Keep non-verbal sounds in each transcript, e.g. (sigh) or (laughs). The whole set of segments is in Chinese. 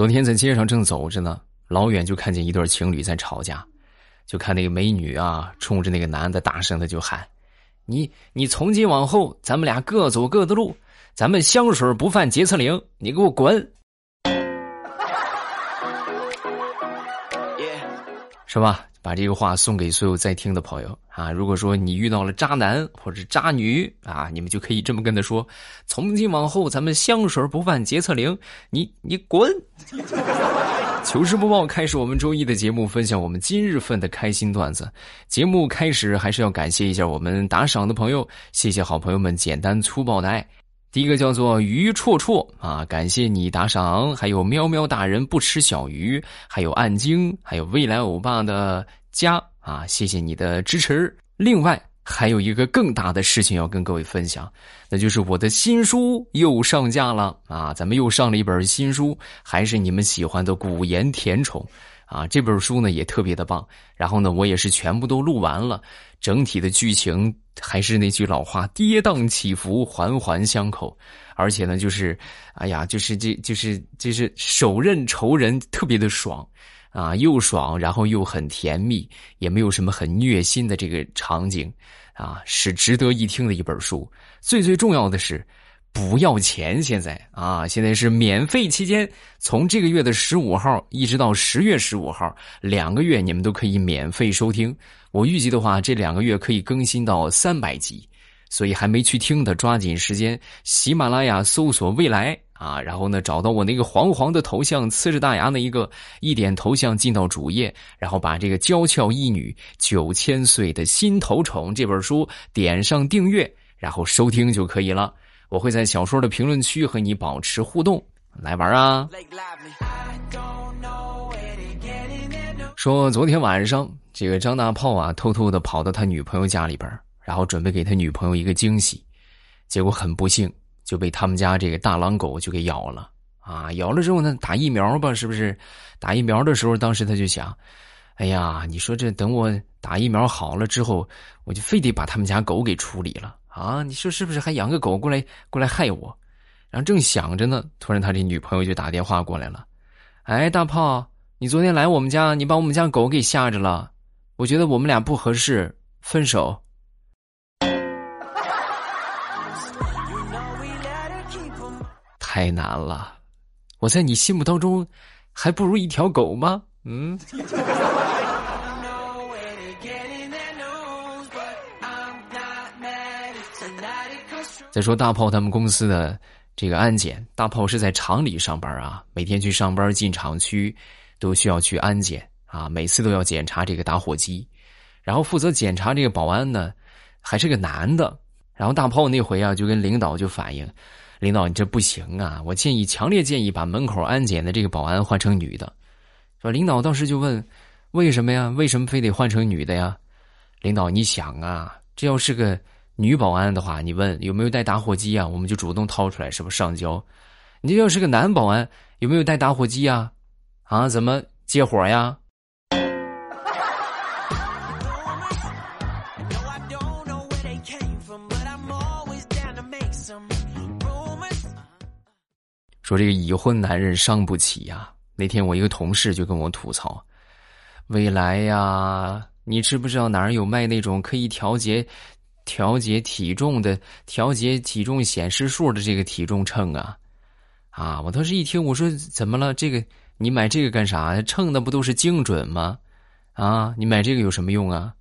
昨天在街上正走着呢，老远就看见一对情侣在吵架，就看那个美女啊，冲着那个男的大声的就喊：“你你从今往后，咱们俩各走各的路，咱们香水不犯洁厕灵，你给我滚！(laughs) ”是吧？把这个话送给所有在听的朋友啊！如果说你遇到了渣男或者渣女啊，你们就可以这么跟他说：从今往后，咱们香水不犯洁厕灵，你你滚！糗事播报开始，我们周一的节目，分享我们今日份的开心段子。节目开始还是要感谢一下我们打赏的朋友，谢谢好朋友们简单粗暴的爱。第一个叫做鱼绰绰啊，感谢你打赏，还有喵喵大人不吃小鱼，还有暗晶，还有未来欧巴的家啊，谢谢你的支持。另外还有一个更大的事情要跟各位分享，那就是我的新书又上架了啊，咱们又上了一本新书，还是你们喜欢的古言甜宠。啊，这本书呢也特别的棒，然后呢，我也是全部都录完了，整体的剧情还是那句老话，跌宕起伏，环环相扣，而且呢，就是，哎呀，就是这就是就是手刃仇人，特别的爽，啊，又爽，然后又很甜蜜，也没有什么很虐心的这个场景，啊，是值得一听的一本书。最最重要的是。不要钱，现在啊，现在是免费期间，从这个月的十五号一直到十月十五号，两个月你们都可以免费收听。我预计的话，这两个月可以更新到三百集，所以还没去听的，抓紧时间，喜马拉雅搜索“未来”啊，然后呢，找到我那个黄黄的头像，呲着大牙的一个，一点头像进到主页，然后把这个《娇俏一女九千岁的心头宠》这本书点上订阅，然后收听就可以了。我会在小说的评论区和你保持互动，来玩啊！说昨天晚上，这个张大炮啊，偷偷的跑到他女朋友家里边，然后准备给他女朋友一个惊喜，结果很不幸就被他们家这个大狼狗就给咬了啊！咬了之后呢，打疫苗吧，是不是？打疫苗的时候，当时他就想，哎呀，你说这等我打疫苗好了之后，我就非得把他们家狗给处理了。啊，你说是不是还养个狗过来过来害我？然后正想着呢，突然他这女朋友就打电话过来了。哎，大炮，你昨天来我们家，你把我们家狗给吓着了。我觉得我们俩不合适，分手。(laughs) 太难了，我在你心目当中还不如一条狗吗？嗯。(laughs) 再说大炮他们公司的这个安检，大炮是在厂里上班啊，每天去上班进厂区都需要去安检啊，每次都要检查这个打火机，然后负责检查这个保安呢，还是个男的。然后大炮那回啊，就跟领导就反映，领导你这不行啊，我建议强烈建议把门口安检的这个保安换成女的。说领导当时就问，为什么呀？为什么非得换成女的呀？领导你想啊，这要是个。女保安的话，你问有没有带打火机啊？我们就主动掏出来，是不是上交？你要是个男保安，有没有带打火机啊？啊，怎么接火呀？说这个已婚男人伤不起呀。那天我一个同事就跟我吐槽：“未来呀，你知不知道哪儿有卖那种可以调节？”调节体重的、调节体重显示数的这个体重秤啊，啊！我当时一听，我说怎么了？这个你买这个干啥？称的不都是精准吗？啊！你买这个有什么用啊？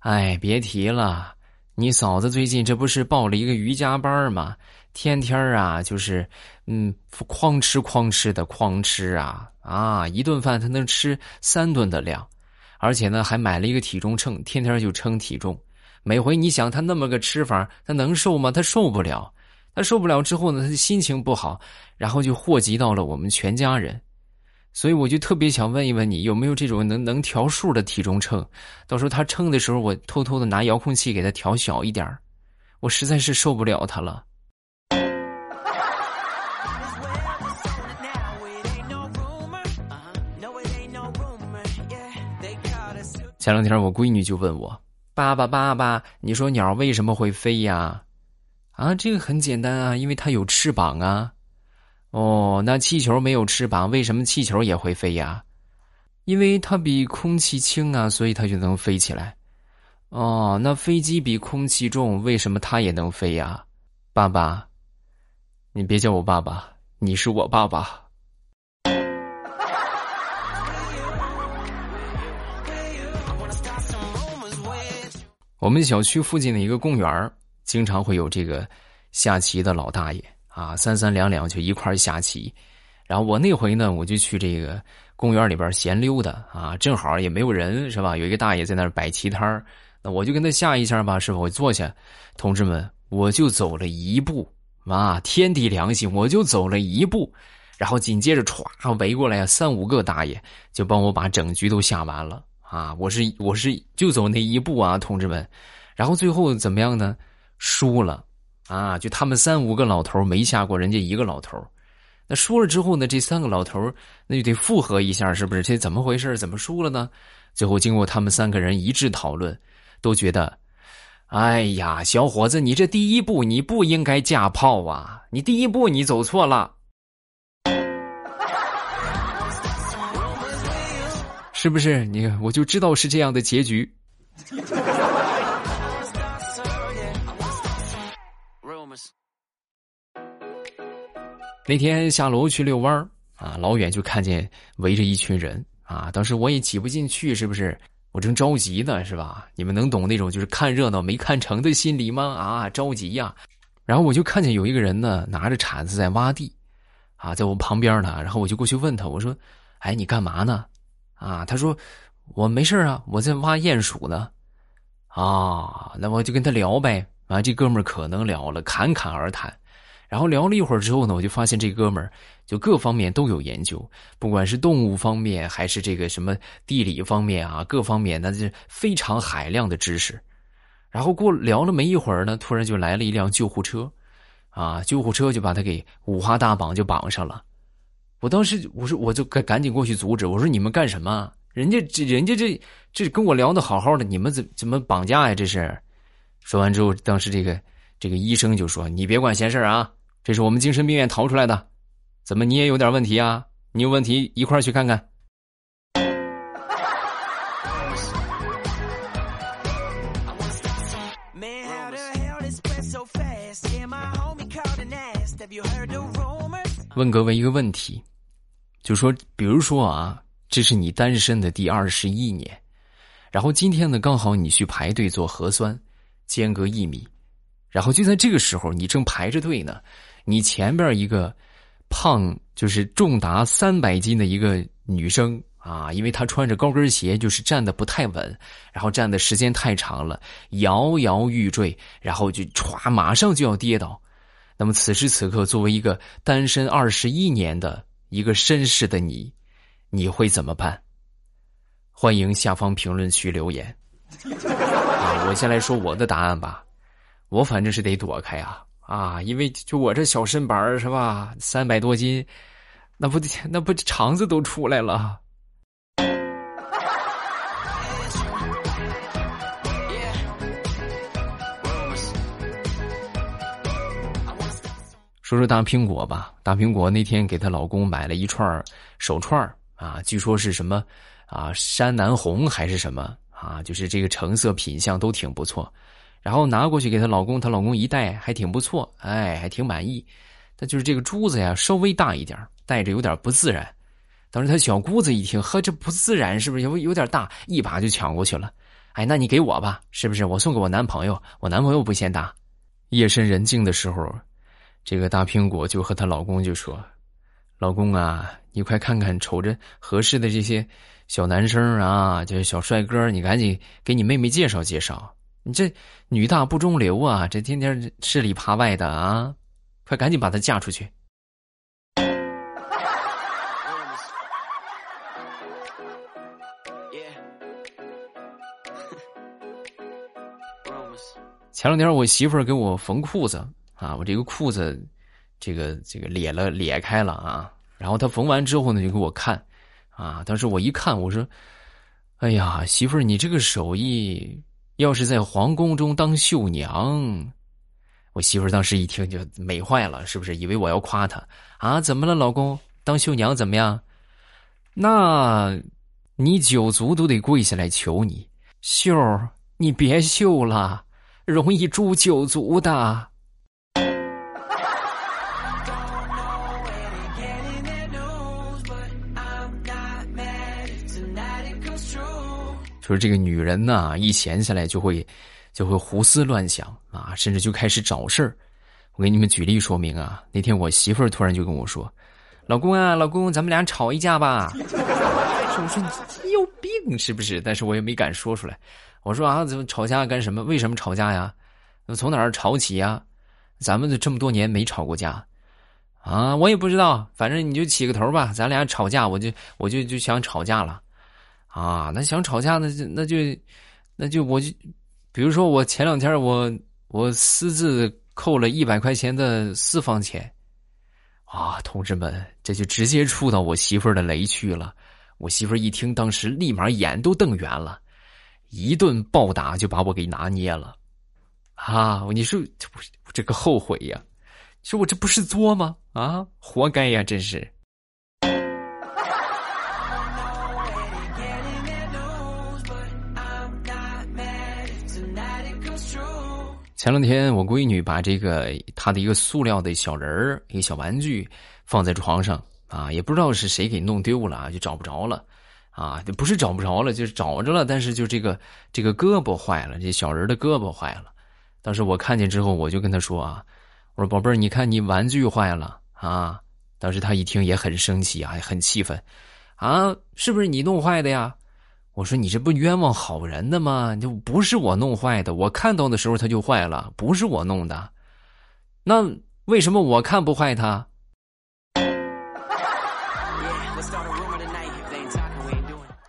哎，别提了，你嫂子最近这不是报了一个瑜伽班吗？天天啊，就是嗯，哐吃哐吃的哐吃啊啊！一顿饭她能吃三顿的量，而且呢，还买了一个体重秤，天天就称体重。每回你想他那么个吃法，他能瘦吗？他受不了，他受不了之后呢，他心情不好，然后就祸及到了我们全家人。所以我就特别想问一问你，有没有这种能能调数的体重秤？到时候他称的时候，我偷偷的拿遥控器给他调小一点我实在是受不了他了。前两天我闺女就问我。爸爸，爸爸，你说鸟为什么会飞呀？啊，这个很简单啊，因为它有翅膀啊。哦，那气球没有翅膀，为什么气球也会飞呀？因为它比空气轻啊，所以它就能飞起来。哦，那飞机比空气重，为什么它也能飞呀？爸爸，你别叫我爸爸，你是我爸爸。我们小区附近的一个公园经常会有这个下棋的老大爷啊，三三两两就一块下棋。然后我那回呢，我就去这个公园里边闲溜达啊，正好也没有人，是吧？有一个大爷在那儿摆棋摊那我就跟他下一下吧，是吧？我坐下，同志们，我就走了一步啊，天地良心，我就走了一步，然后紧接着歘围过来三五个大爷，就帮我把整局都下完了。啊，我是我是就走那一步啊，同志们，然后最后怎么样呢？输了，啊，就他们三五个老头没下过人家一个老头那输了之后呢，这三个老头那就得复合一下，是不是？这怎么回事？怎么输了呢？最后经过他们三个人一致讨论，都觉得，哎呀，小伙子，你这第一步你不应该架炮啊，你第一步你走错了。是不是你？我就知道是这样的结局。那天下楼去遛弯儿啊，老远就看见围着一群人啊。当时我也挤不进去，是不是？我正着急呢，是吧？你们能懂那种就是看热闹没看成的心理吗？啊，着急呀！然后我就看见有一个人呢，拿着铲子在挖地，啊，在我旁边呢。然后我就过去问他，我说：“哎，你干嘛呢？”啊，他说我没事啊，我在挖鼹鼠呢。啊，那我就跟他聊呗。啊，这哥们儿可能聊了，侃侃而谈。然后聊了一会儿之后呢，我就发现这哥们儿就各方面都有研究，不管是动物方面还是这个什么地理方面啊，各方面那是非常海量的知识。然后过聊了没一会儿呢，突然就来了一辆救护车，啊，救护车就把他给五花大绑就绑上了。我当时我说我就赶赶紧过去阻止，我说你们干什么？人家这人家这这跟我聊的好好的，你们怎怎么绑架呀？这是。说完之后，当时这个这个医生就说：“你别管闲事啊，这是我们精神病院逃出来的，怎么你也有点问题啊？你有问题一块去看看。”问各位一个问题。就说，比如说啊，这是你单身的第二十一年，然后今天呢，刚好你去排队做核酸，间隔一米，然后就在这个时候，你正排着队呢，你前边一个胖，就是重达三百斤的一个女生啊，因为她穿着高跟鞋，就是站的不太稳，然后站的时间太长了，摇摇欲坠，然后就歘，马上就要跌倒。那么此时此刻，作为一个单身二十一年的。一个绅士的你，你会怎么办？欢迎下方评论区留言。啊，我先来说我的答案吧。我反正是得躲开啊啊，因为就我这小身板儿是吧，三百多斤，那不那不肠子都出来了。说说大苹果吧，大苹果那天给她老公买了一串手串啊，据说是什么啊山南红还是什么啊，就是这个成色品相都挺不错，然后拿过去给她老公，她老公一戴还挺不错，哎，还挺满意。但就是这个珠子呀稍微大一点，戴着有点不自然。当时她小姑子一听，呵，这不自然是不是有有点大，一把就抢过去了。哎，那你给我吧，是不是？我送给我男朋友，我男朋友不嫌大。夜深人静的时候。这个大苹果就和她老公就说：“老公啊，你快看看瞅着合适的这些小男生啊，就是小帅哥，你赶紧给你妹妹介绍介绍。你这女大不中留啊，这天天吃里扒外的啊，快赶紧把她嫁出去。” (laughs) 前两天我媳妇儿给我缝裤子。啊，我这个裤子，这个这个裂了裂开了啊！然后他缝完之后呢，就给我看，啊，当时我一看，我说：“哎呀，媳妇儿，你这个手艺，要是在皇宫中当绣娘，我媳妇儿当时一听就美坏了，是不是？以为我要夸她啊？怎么了，老公？当绣娘怎么样？那，你九族都得跪下来求你，秀儿，你别绣了，容易诛九族的。说这个女人呐，一闲下来就会，就会胡思乱想啊，甚至就开始找事儿。我给你们举例说明啊。那天我媳妇儿突然就跟我说：“老公啊，老公，咱们俩吵一架吧。(laughs) ”我说：“你有病是不是？”但是我也没敢说出来。我说：“啊，怎么吵架干什么？为什么吵架呀？从哪儿吵起呀？咱们这么多年没吵过架啊，我也不知道。反正你就起个头吧，咱俩吵架，我就我就就想吵架了。”啊，那想吵架，那就那就，那就我就，比如说我前两天我我私自扣了一百块钱的私房钱，啊，同志们，这就直接触到我媳妇儿的雷区了。我媳妇儿一听，当时立马眼都瞪圆了，一顿暴打就把我给拿捏了。啊，你说这不这个后悔呀？说我这不是作吗？啊，活该呀，真是。前两天，我闺女把这个她的一个塑料的小人儿、一个小玩具放在床上啊，也不知道是谁给弄丢了，就找不着了啊，不是找不着了，就是找着了，但是就这个这个胳膊坏了，这小人的胳膊坏了。当时我看见之后，我就跟她说啊，我说宝贝儿，你看你玩具坏了啊。当时她一听也很生气啊，很气愤啊，是不是你弄坏的呀？我说你这不冤枉好人的吗？就不是我弄坏的，我看到的时候它就坏了，不是我弄的。那为什么我看不坏它？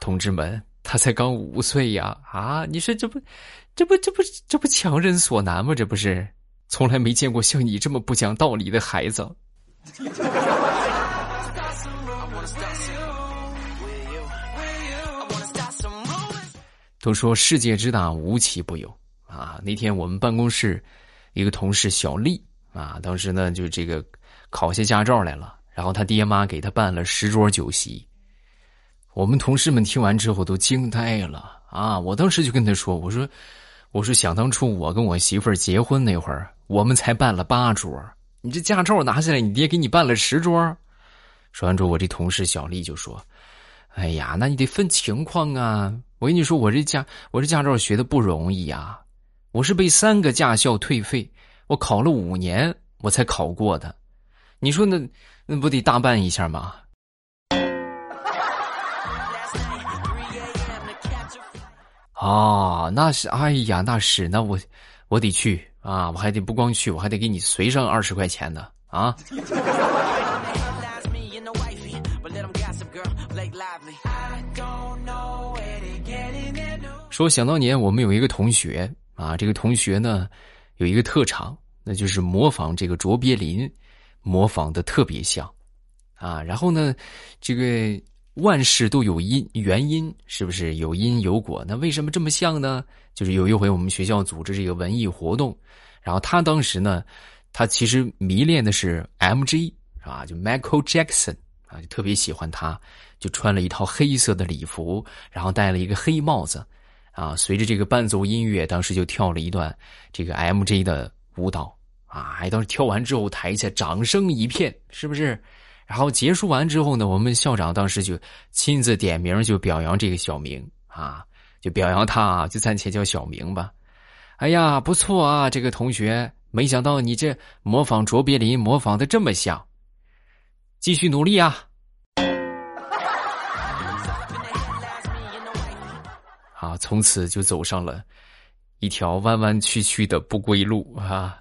同志们，他才刚五岁呀！啊，你说这不，这不，这不，这不强人所难吗？这不是，从来没见过像你这么不讲道理的孩子。都说世界之大无奇不有啊！那天我们办公室一个同事小丽啊，当时呢就这个考下驾照来了，然后他爹妈给他办了十桌酒席。我们同事们听完之后都惊呆了啊！我当时就跟他说：“我说，我说想当初我跟我媳妇儿结婚那会儿，我们才办了八桌，你这驾照拿下来，你爹给你办了十桌。”说完之后，我这同事小丽就说：“哎呀，那你得分情况啊。”我跟你说，我这驾我这驾照学的不容易呀，我是被三个驾校退费，我考了五年我才考过的。你说那那不得大办一下吗？(laughs) 啊，那是，哎呀，那是，那我我得去啊，我还得不光去，我还得给你随上二十块钱呢啊。(laughs) 说想当年我们有一个同学啊，这个同学呢有一个特长，那就是模仿这个卓别林，模仿的特别像，啊，然后呢，这个万事都有因原因，是不是有因有果？那为什么这么像呢？就是有一回我们学校组织这个文艺活动，然后他当时呢，他其实迷恋的是 M.G. 啊，就 Michael Jackson 啊，就特别喜欢他，就穿了一套黑色的礼服，然后戴了一个黑帽子。啊，随着这个伴奏音乐，当时就跳了一段这个 M J 的舞蹈啊！还当时跳完之后，台下掌声一片，是不是？然后结束完之后呢，我们校长当时就亲自点名，就表扬这个小明啊，就表扬他，就暂且叫小明吧。哎呀，不错啊，这个同学，没想到你这模仿卓别林模仿的这么像，继续努力啊！啊，从此就走上了一条弯弯曲曲的不归路啊！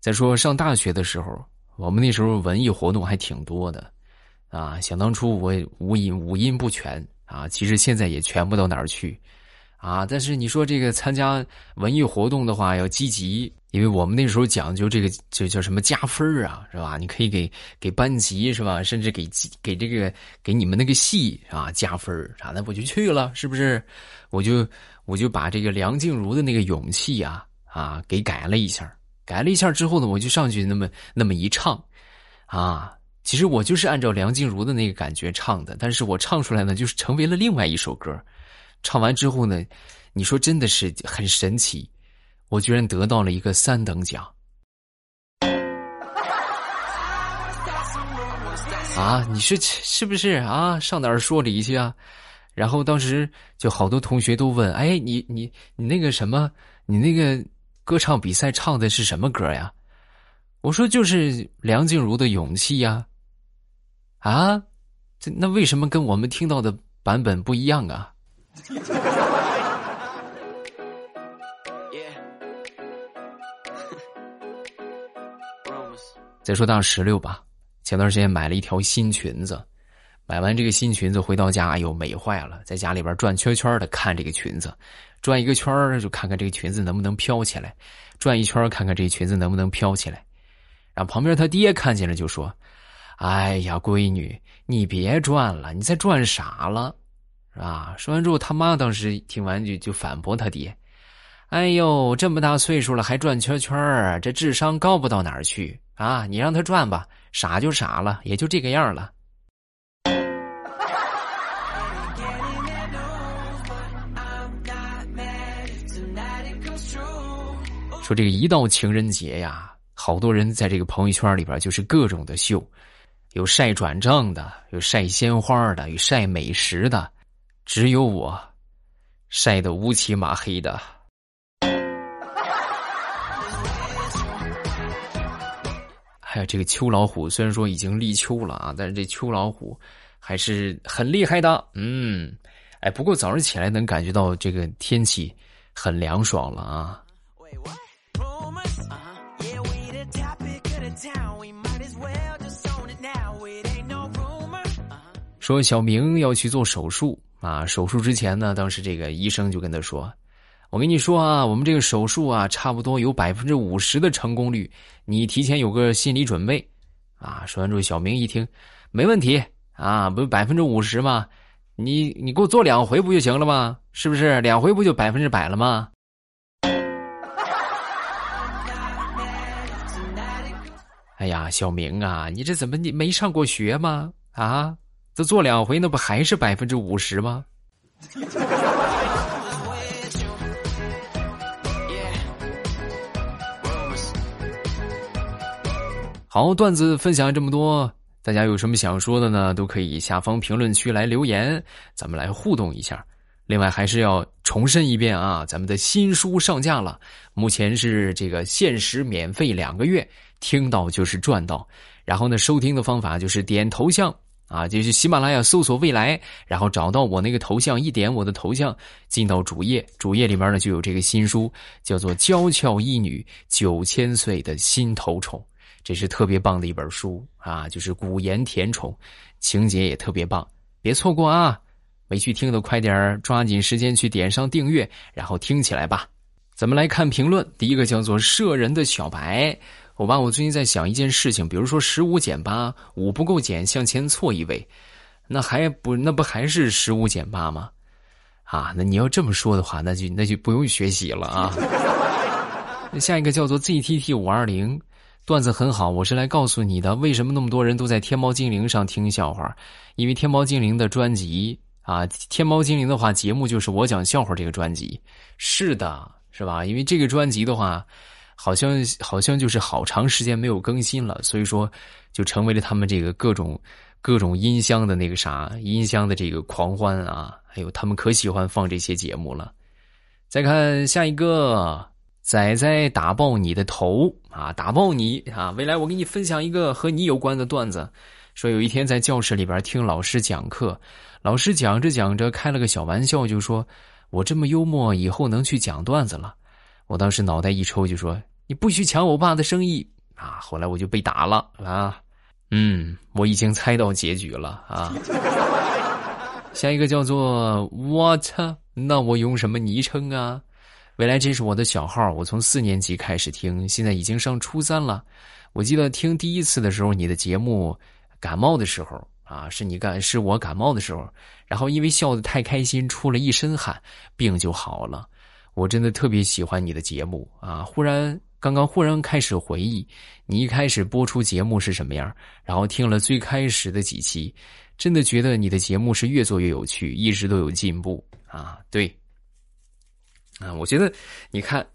再说上大学的时候，我们那时候文艺活动还挺多的啊。想当初我五音五音不全啊，其实现在也全不到哪儿去啊。但是你说这个参加文艺活动的话，要积极，因为我们那时候讲究这个，就叫什么加分儿啊，是吧？你可以给给班级是吧？甚至给给这个给你们那个系啊加分儿啥的，我就去了，是不是？我就我就把这个梁静茹的那个勇气啊啊给改了一下，改了一下之后呢，我就上去那么那么一唱，啊，其实我就是按照梁静茹的那个感觉唱的，但是我唱出来呢，就是成为了另外一首歌。唱完之后呢，你说真的是很神奇。我居然得到了一个三等奖！啊，你是是不是啊？上哪儿说理去啊？然后当时就好多同学都问：“哎，你你你那个什么？你那个歌唱比赛唱的是什么歌呀？”我说：“就是梁静茹的《勇气》呀。”啊，这那为什么跟我们听到的版本不一样啊？再说到石榴吧，前段时间买了一条新裙子，买完这个新裙子回到家，哎呦美坏了，在家里边转圈圈的看这个裙子，转一个圈就看看这个裙子能不能飘起来，转一圈看看这裙子能不能飘起来。然后旁边他爹看见了就说：“哎呀，闺女，你别转了，你再转傻了，是吧？”说完之后，他妈当时听完就就反驳他爹。哎呦，这么大岁数了还转圈圈这智商高不到哪儿去啊！你让他转吧，傻就傻了，也就这个样了。说这个一到情人节呀，好多人在这个朋友圈里边就是各种的秀，有晒转账的，有晒鲜花的，有晒美食的，只有我晒的乌漆麻黑的。哎呀，这个秋老虎虽然说已经立秋了啊，但是这秋老虎还是很厉害的。嗯，哎，不过早上起来能感觉到这个天气很凉爽了啊。说小明要去做手术啊，手术之前呢，当时这个医生就跟他说。我跟你说啊，我们这个手术啊，差不多有百分之五十的成功率，你提前有个心理准备，啊！说完之后，小明一听，没问题啊，不百分之五十吗？你你给我做两回不就行了吗？是不是两回不就百分之百了吗？(laughs) 哎呀，小明啊，你这怎么你没上过学吗？啊，这做两回那不还是百分之五十吗？好，段子分享这么多，大家有什么想说的呢？都可以下方评论区来留言，咱们来互动一下。另外，还是要重申一遍啊，咱们的新书上架了，目前是这个限时免费两个月，听到就是赚到。然后呢，收听的方法就是点头像啊，就是喜马拉雅搜索“未来”，然后找到我那个头像，一点我的头像，进到主页，主页里面呢就有这个新书，叫做《娇俏一女九千岁的心头宠》。这是特别棒的一本书啊，就是古言甜宠，情节也特别棒，别错过啊！没去听的快点抓紧时间去点上订阅，然后听起来吧。咱们来看评论，第一个叫做“射人的小白”，我爸我最近在想一件事情，比如说十五减八，五不够减，向前错一位，那还不那不还是十五减八吗？啊，那你要这么说的话，那就那就不用学习了啊。(laughs) 下一个叫做 ZTT 五二零。段子很好，我是来告诉你的。为什么那么多人都在天猫精灵上听笑话？因为天猫精灵的专辑啊，天猫精灵的话节目就是我讲笑话这个专辑。是的，是吧？因为这个专辑的话，好像好像就是好长时间没有更新了，所以说就成为了他们这个各种各种音箱的那个啥音箱的这个狂欢啊！还有他们可喜欢放这些节目了。再看下一个。仔仔打爆你的头啊！打爆你啊！未来我给你分享一个和你有关的段子。说有一天在教室里边听老师讲课，老师讲着讲着开了个小玩笑，就说：“我这么幽默，以后能去讲段子了。”我当时脑袋一抽，就说：“你不许抢我爸的生意啊！”后来我就被打了啊。嗯，我已经猜到结局了啊。(laughs) 下一个叫做 What？那我用什么昵称啊？未来这是我的小号，我从四年级开始听，现在已经上初三了。我记得听第一次的时候，你的节目感冒的时候啊，是你感是我感冒的时候，然后因为笑得太开心，出了一身汗，病就好了。我真的特别喜欢你的节目啊！忽然刚刚忽然开始回忆，你一开始播出节目是什么样，然后听了最开始的几期，真的觉得你的节目是越做越有趣，一直都有进步啊！对，啊，我觉得你看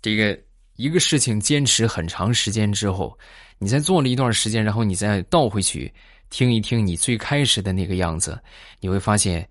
这个一个事情坚持很长时间之后，你再做了一段时间，然后你再倒回去听一听你最开始的那个样子，你会发现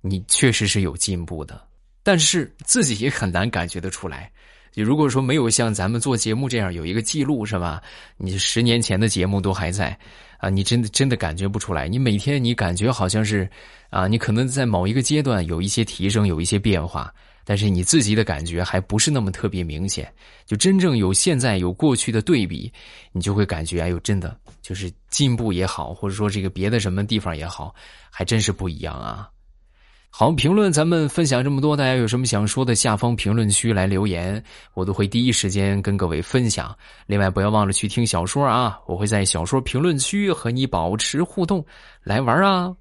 你确实是有进步的。但是自己也很难感觉得出来。你如果说没有像咱们做节目这样有一个记录，是吧？你十年前的节目都还在，啊，你真的真的感觉不出来。你每天你感觉好像是，啊，你可能在某一个阶段有一些提升，有一些变化，但是你自己的感觉还不是那么特别明显。就真正有现在有过去的对比，你就会感觉，哎呦，真的就是进步也好，或者说这个别的什么地方也好，还真是不一样啊。好，评论咱们分享这么多，大家有什么想说的，下方评论区来留言，我都会第一时间跟各位分享。另外，不要忘了去听小说啊，我会在小说评论区和你保持互动，来玩啊。